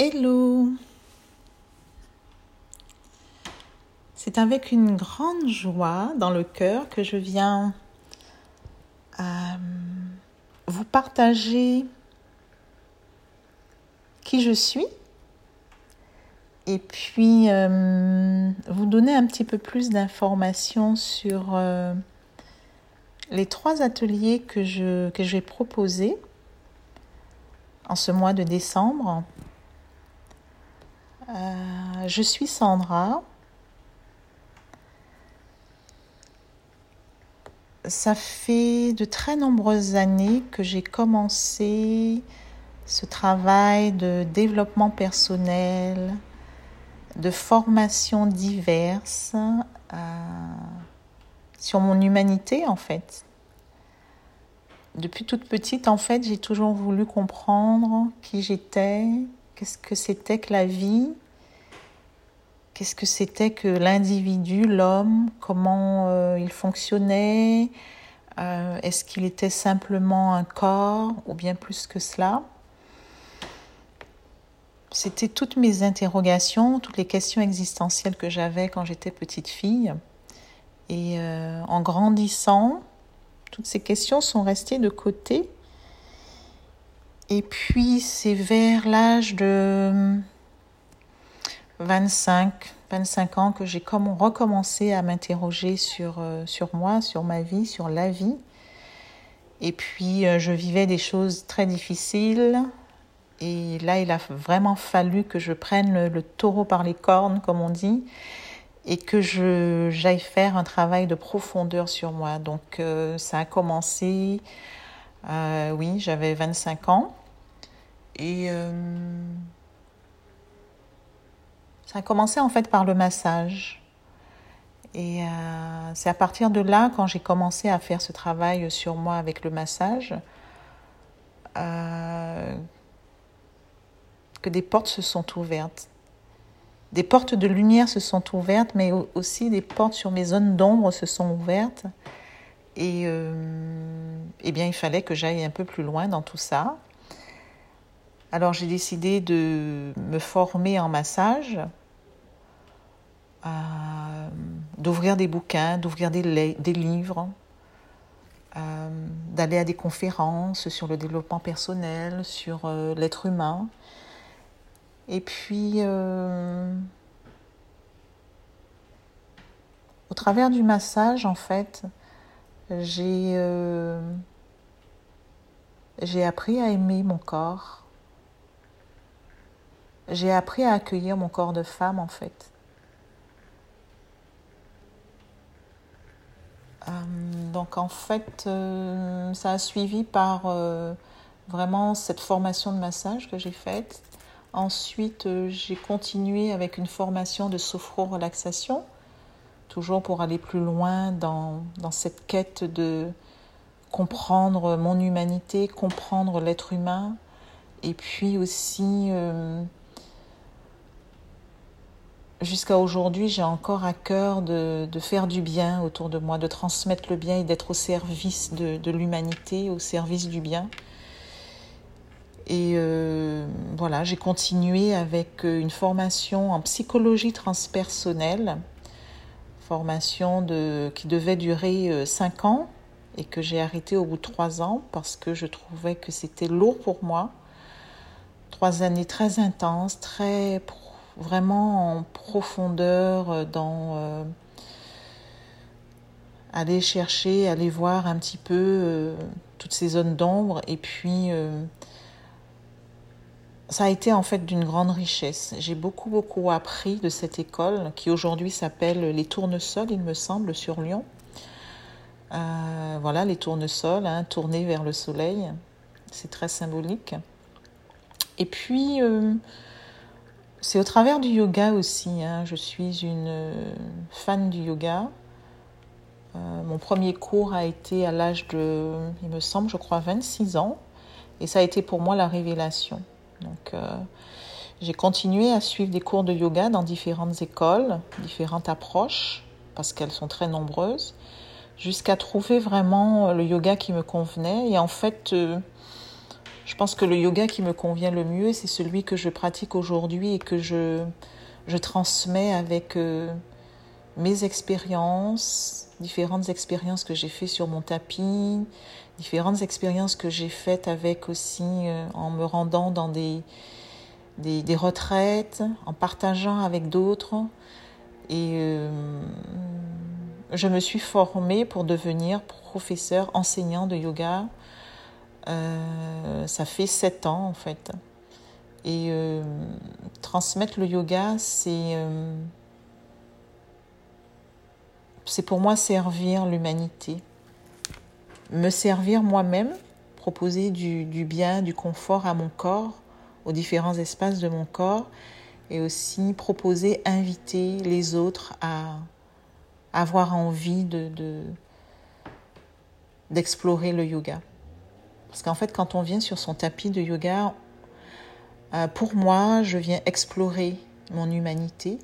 Hello C'est avec une grande joie dans le cœur que je viens euh, vous partager qui je suis et puis euh, vous donner un petit peu plus d'informations sur euh, les trois ateliers que je, que je vais proposer en ce mois de décembre. Euh, je suis Sandra. Ça fait de très nombreuses années que j'ai commencé ce travail de développement personnel, de formation diverses euh, sur mon humanité en fait. Depuis toute petite, en fait, j'ai toujours voulu comprendre qui j'étais, Qu'est-ce que c'était que la vie Qu'est-ce que c'était que l'individu, l'homme? Comment euh, il fonctionnait? Euh, Est-ce qu'il était simplement un corps ou bien plus que cela? C'était toutes mes interrogations, toutes les questions existentielles que j'avais quand j'étais petite fille. Et euh, en grandissant, toutes ces questions sont restées de côté. Et puis, c'est vers l'âge de 25, 25 ans que j'ai recommencé à m'interroger sur, euh, sur moi, sur ma vie, sur la vie. Et puis, euh, je vivais des choses très difficiles. Et là, il a vraiment fallu que je prenne le, taureau par les cornes, comme on dit, et que j'aille faire un travail de profondeur sur moi. Donc, euh, ça a commencé, oui, j'avais 25 ans. Et ça a commencé en fait par le massage. Et euh, c'est à partir de là, quand j'ai commencé à faire ce travail sur moi avec le massage, euh, que des portes se sont ouvertes. Des portes de lumière se sont ouvertes, mais aussi des portes sur mes zones d'ombre se sont ouvertes. Et eh bien, il fallait que j'aille un peu plus loin dans tout ça. Alors j'ai décidé de me former en massage, euh, d'ouvrir des bouquins, d'ouvrir des, livres, euh, d'aller à des conférences sur le développement personnel, sur euh, l'être humain. Et puis, au travers du massage, en fait, j'ai j'ai appris à aimer mon corps j'ai appris à accueillir mon corps de femme en fait. Donc en fait, euh, ça a suivi par euh, vraiment cette formation de massage que j'ai faite. Ensuite, j'ai continué avec une formation de sophro-relaxation, toujours pour aller plus loin dans cette quête de comprendre mon humanité, comprendre l'être humain, et puis aussi jusqu'à aujourd'hui, j'ai encore à cœur de, faire du bien autour de moi, de transmettre le bien et d'être au service de, l'humanité, au service du bien. Et euh, voilà, j'ai continué avec euh, une formation en psychologie transpersonnelle, formation qui devait durer 5 euh, ans et que j'ai arrêté au bout de 3 ans parce que je trouvais que c'était lourd pour moi. Trois années très intenses, très vraiment en profondeur euh, dans euh, aller chercher, aller voir un petit peu euh, toutes ces zones d'ombre et puis ça a été en fait d'une grande richesse. J'ai beaucoup beaucoup appris de cette école qui aujourd'hui s'appelle les Tournesols, il me semble, sur Lyon. voilà, les tournesols, hein, tournés vers le soleil. C'est très symbolique. Et puis, c'est au travers du yoga aussi. Hein. Je suis une euh, fan du yoga. Euh, mon premier cours a été à l'âge de, il me semble, je crois, 26 ans. Et ça a été pour moi la révélation. Donc, euh, j'ai continué à suivre des cours de yoga dans différentes écoles, différentes approches, parce qu'elles sont très nombreuses, jusqu'à trouver vraiment le yoga qui me convenait. Et en fait, Je pense que le yoga qui me convient le mieux, c'est celui que je pratique aujourd'hui et que je, transmets avec euh, mes expériences, différentes expériences que j'ai faites sur mon tapis, différentes expériences que j'ai faites avec aussi euh, en me rendant dans des, retraites, en partageant avec d'autres. Et euh, je me suis formée pour devenir professeur, enseignant de yoga. Euh, ça fait sept ans en fait. Et euh, transmettre le yoga, c'est euh, c'est pour moi servir l'humanité. Me servir moi-même, proposer du, bien, du confort à mon corps, aux différents espaces de mon corps, et aussi proposer, inviter les autres à avoir envie de, d'explorer le yoga. Parce qu'en fait, quand on vient sur son tapis de yoga, euh, pour moi, je viens explorer mon humanité,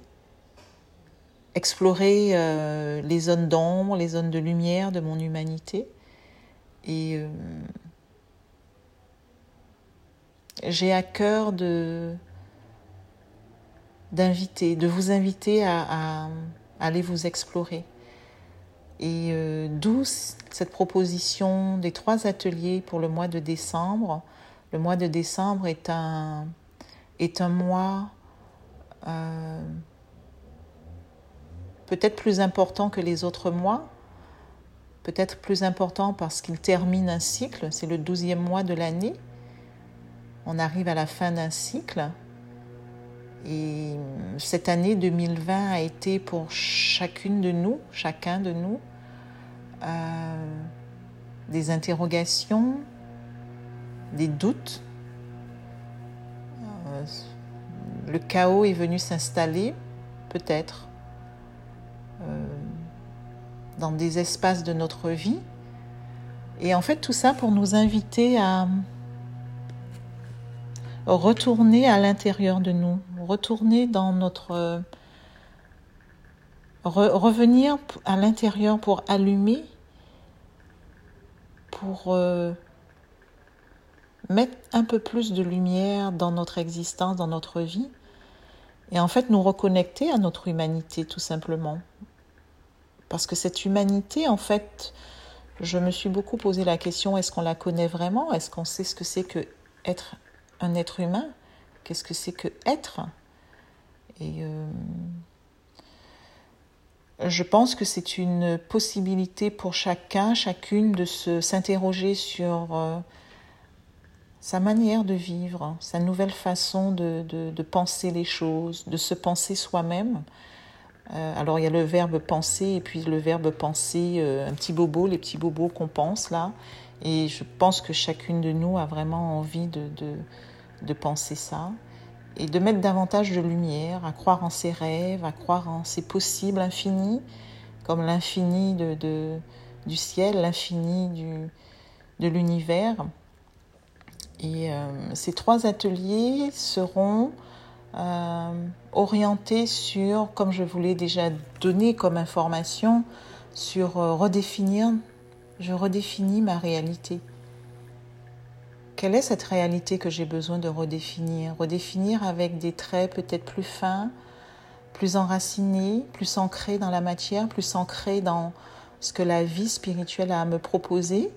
explorer euh, les zones d'ombre, les zones de lumière de mon humanité. Et euh, j'ai à cœur de d'inviter, de vous inviter à, à, aller vous explorer. Et euh, d'où cette proposition des trois ateliers pour le mois de décembre. Le mois de décembre est un, est un mois euh, peut-être plus important que les autres mois, peut-être plus important parce qu'il termine un cycle, c'est le douzième mois de l'année. On arrive à la fin d'un cycle. Et cette année 2020 a été pour chacune de nous, chacun de nous, euh, des interrogations, des doutes. Euh, le chaos est venu s'installer, peut-être, euh, dans des espaces de notre vie. Et en fait, tout ça pour nous inviter à retourner à l'intérieur de nous, retourner dans notre... revenir à l'intérieur pour allumer, pour euh, mettre un peu plus de lumière dans notre existence, dans notre vie, et en fait nous reconnecter à notre humanité tout simplement. Parce que cette humanité, en fait, je me suis beaucoup posé la question, est-ce qu'on la connaît vraiment? Est-ce qu'on sait ce que c'est que être un être humain? Qu'est-ce que c'est que être Et euh, je pense que c'est une possibilité pour chacun, chacune de se s'interroger sur euh, sa manière de vivre, sa nouvelle façon de, penser les choses, de se penser soi-même. Euh, alors il y a le verbe penser et puis le verbe penser, un petit bobo, les petits bobos qu'on pense là. Et je pense que chacune de nous a vraiment envie de, de penser ça et de mettre davantage de lumière, à croire en ses rêves, à croire en ses possibles infinis, comme l'infini de, du ciel, l'infini de l'univers. Et euh, ces trois ateliers seront euh, orientés sur, comme je vous l'ai déjà donné comme information, sur euh, redéfinir, je redéfinis ma réalité. Quelle est cette réalité que j'ai besoin de redéfinir? Redéfinir avec des traits peut-être plus fins, plus enracinés, plus ancrés dans la matière, plus ancrés dans ce que la vie spirituelle a à me proposer.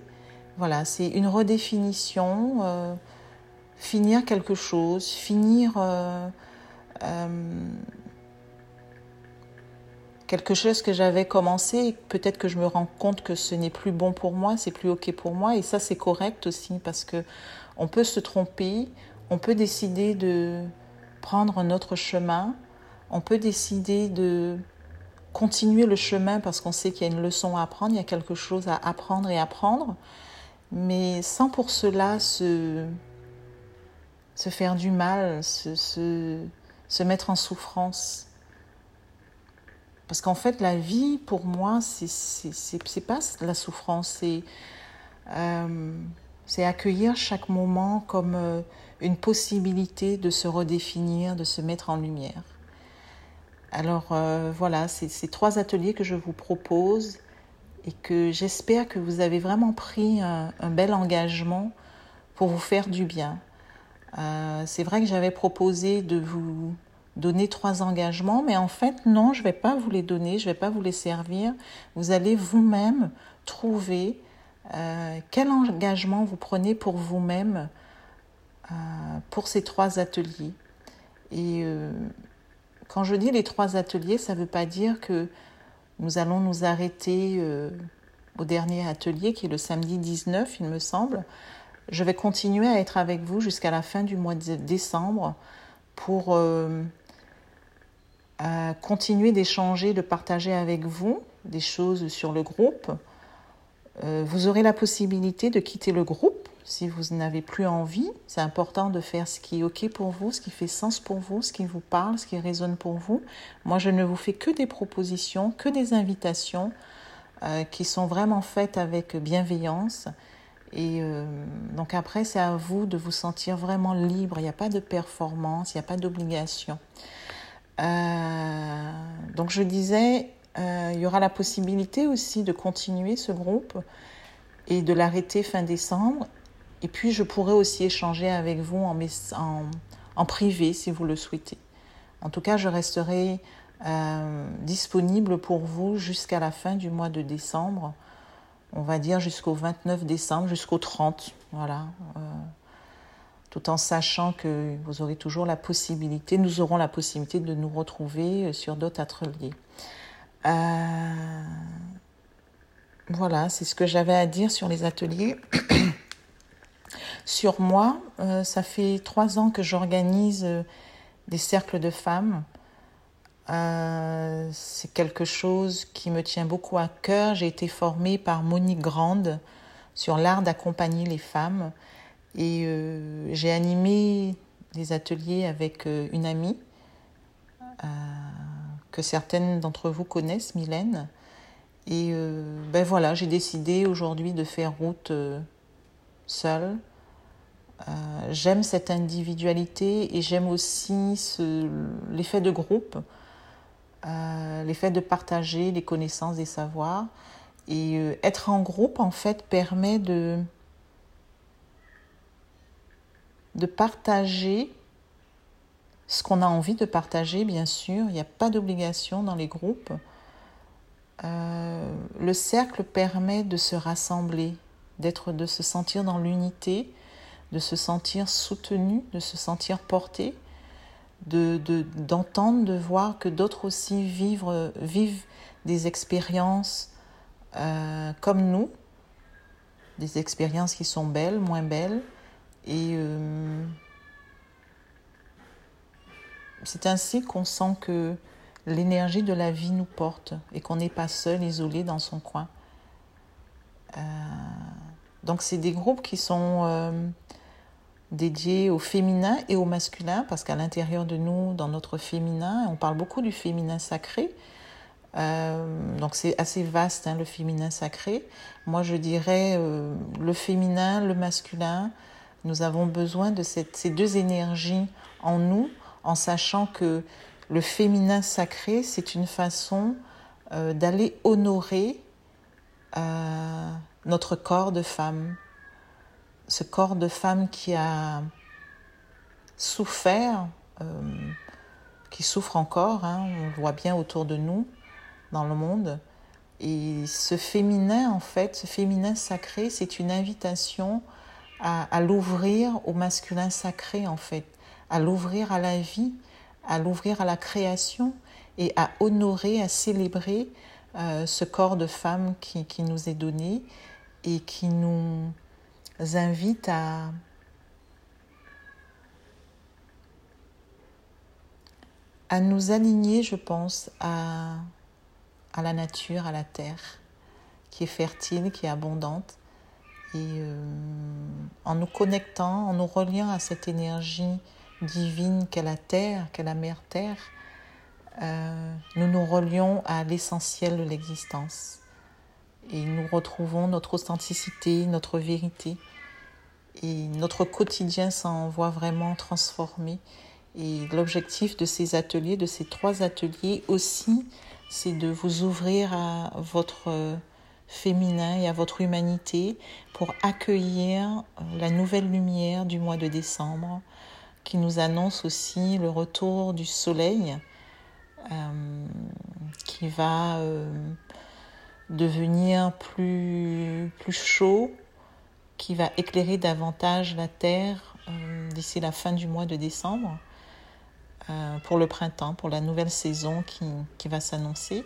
Voilà, c'est une redéfinition, euh, finir quelque chose, finir euh, euh, quelque chose que j'avais commencé, peut-être que je me rends compte que ce n'est plus bon pour moi, c'est plus ok pour moi, et ça c'est correct aussi parce que on peut se tromper, on peut décider de prendre un autre chemin, on peut décider de continuer le chemin parce qu'on sait qu'il y a une leçon à apprendre, il y a quelque chose à apprendre et apprendre, mais sans pour cela se, se faire du mal, se, se, se mettre en souffrance. Parce qu'en fait, la vie, pour moi, c'est pas la souffrance, c'est euh, accueillir chaque moment comme euh, une possibilité de se redéfinir, de se mettre en lumière. Alors euh, voilà, c'est ces trois ateliers que je vous propose et que j'espère que vous avez vraiment pris un, bel engagement pour vous faire du bien. Euh, c'est vrai que j'avais proposé de vous donner trois engagements, mais en fait, non, je ne vais pas vous les donner, je ne vais pas vous les servir. Vous allez vous-même trouver euh, quel engagement vous prenez pour vous-même euh, pour ces trois ateliers. Et quand je dis les trois ateliers, ça ne veut pas dire que nous allons nous arrêter au dernier atelier qui est le samedi 19, il me semble. Je vais continuer à être avec vous jusqu'à la fin du mois de décembre pour euh, continuer d'échanger, de partager avec vous des choses sur le groupe. Euh, vous aurez la possibilité de quitter le groupe si vous n'avez plus envie. C'est important de faire ce qui est OK pour vous, ce qui fait sens pour vous, ce qui vous parle, ce qui résonne pour vous. Moi, je ne vous fais que des propositions, que des invitations euh, qui sont vraiment faites avec bienveillance et euh, donc après, c'est à vous de vous sentir vraiment libre. Il n'y a pas de performance, il n'y a pas d'obligation. Euh, donc je disais, euh, il y aura la possibilité aussi de continuer ce groupe et de l'arrêter fin décembre. Et puis je pourrai aussi échanger avec vous en, privé si vous le souhaitez. En tout cas, je resterai disponible pour vous jusqu'à la fin du mois de décembre on va dire jusqu'au 29 décembre, jusqu'au 30, voilà. Euh, tout en sachant que vous aurez toujours la possibilité, nous aurons la possibilité de nous retrouver euh, sur d'autres ateliers. Euh, voilà, c'est ce que j'avais à dire sur les ateliers. sur moi, ça fait trois ans que j'organise des cercles de femmes euh, c'est quelque chose qui me tient beaucoup à cœur. J'ai été formée par Monique Grande sur l'art d'accompagner les femmes et euh, j'ai animé des ateliers avec euh, une amie que certaines d'entre vous connaissent, Mylène. Et ben voilà, j'ai décidé aujourd'hui de faire route seule. j'aime cette individualité et j'aime aussi l'effet de groupe euh, l'effet de partager les connaissances, des savoirs. Et euh, être en groupe, en fait, permet de, de partager ce qu'on a envie de partager, bien sûr. Il n'y a pas d'obligation dans les groupes. Euh, le cercle permet de se rassembler, d'être, de se sentir dans l'unité, de se sentir soutenu, de se sentir porté d'entendre, de, de, voir que d'autres aussi vivent, vivent des expériences euh, comme nous, des expériences qui sont belles, moins belles. Et euh, c'est ainsi qu'on sent que l'énergie de la vie nous porte et qu'on n'est pas seul, isolé dans son coin. Euh, donc c'est des groupes qui sont dédié au féminin et au masculin, parce qu'à l'intérieur de nous, dans notre féminin, on parle beaucoup du féminin sacré. Euh, donc c'est assez vaste, hein, le féminin sacré. Moi, je dirais euh, le féminin, le masculin. Nous avons besoin de ces deux énergies en nous, en sachant que le féminin sacré, c'est une façon euh, d'aller honorer notre corps de femme, ce corps de femme qui a souffert, euh, qui souffre encore, hein, on le voit bien autour de nous, dans le monde. Et ce féminin, en fait, ce féminin sacré, c'est une invitation à, l'ouvrir au masculin sacré, en fait, à l'ouvrir à la vie, à l'ouvrir à la création et à honorer, à célébrer euh, ce corps de femme qui, qui nous est donné et qui nous, invite à à nous aligner, je pense, à, à la nature, à la terre, qui est fertile, qui est abondante. Et euh, en nous connectant, en nous reliant à cette énergie divine qu'est la terre, qu'est la mère terre, euh, nous nous relions à l'essentiel de l'existence et nous retrouvons notre authenticité, notre vérité. Et notre quotidien s'en voit vraiment transformé. Et l'objectif de ces ateliers, de ces trois ateliers aussi, c'est de vous ouvrir à votre féminin et à votre humanité pour accueillir la nouvelle lumière du mois de décembre qui nous annonce aussi le retour du soleil euh, qui va euh, devenir plus, chaud, qui va éclairer davantage la Terre euh, d'ici la fin du mois de décembre pour le printemps, pour la nouvelle saison qui, qui va s'annoncer.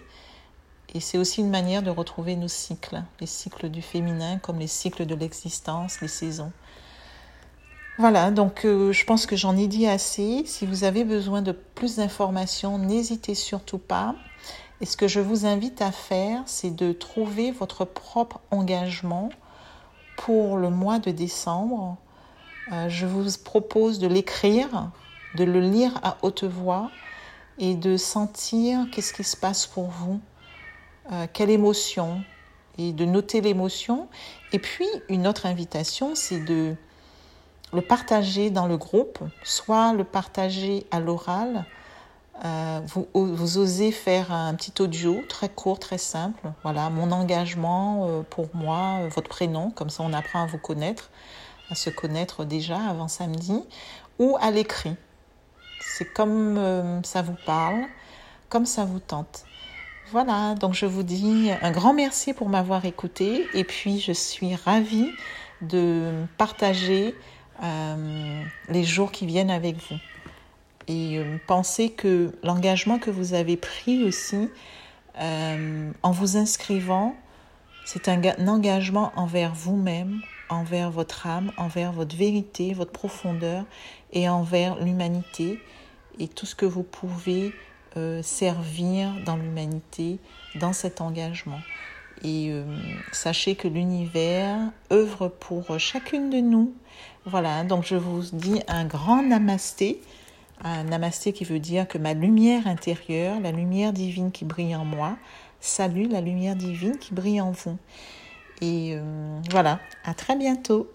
Et c'est aussi une manière de retrouver nos cycles, les cycles du féminin comme les cycles de l'existence, les saisons. Voilà, donc euh, je pense que j'en ai dit assez. Si vous avez besoin de plus d'informations, n'hésitez surtout pas. Et ce que je vous invite à faire, c'est de trouver votre propre engagement pour le mois de décembre. Euh, je vous propose de l'écrire, de le lire à haute voix et de sentir qu'est-ce qui se passe pour vous, euh, quelle émotion, et de noter l'émotion. Et puis, une autre invitation, c'est de le partager dans le groupe, soit le partager à l'oral. Euh, vous, vous, osez faire un petit audio très court, très simple. Voilà, mon engagement euh, pour moi, votre prénom, comme ça on apprend à vous connaître, à se connaître déjà avant samedi, ou à l'écrit. C'est comme ça vous parle, comme ça vous tente. Voilà, donc je vous dis un grand merci pour m'avoir écouté et puis je suis ravie de partager euh, les jours qui viennent avec vous. Et euh, pensez que l'engagement que vous avez pris aussi euh, en vous inscrivant, c'est un, un, engagement envers vous-même, envers votre âme, envers votre vérité, votre profondeur et envers l'humanité et tout ce que vous pouvez servir dans l'humanité, dans cet engagement. Et euh, sachez que l'univers œuvre pour chacune de nous. Voilà, donc je vous dis un grand namasté. Un namasté qui veut dire que ma lumière intérieure, la lumière divine qui brille en moi, salue la lumière divine qui brille en vous. Et euh, voilà, à très bientôt.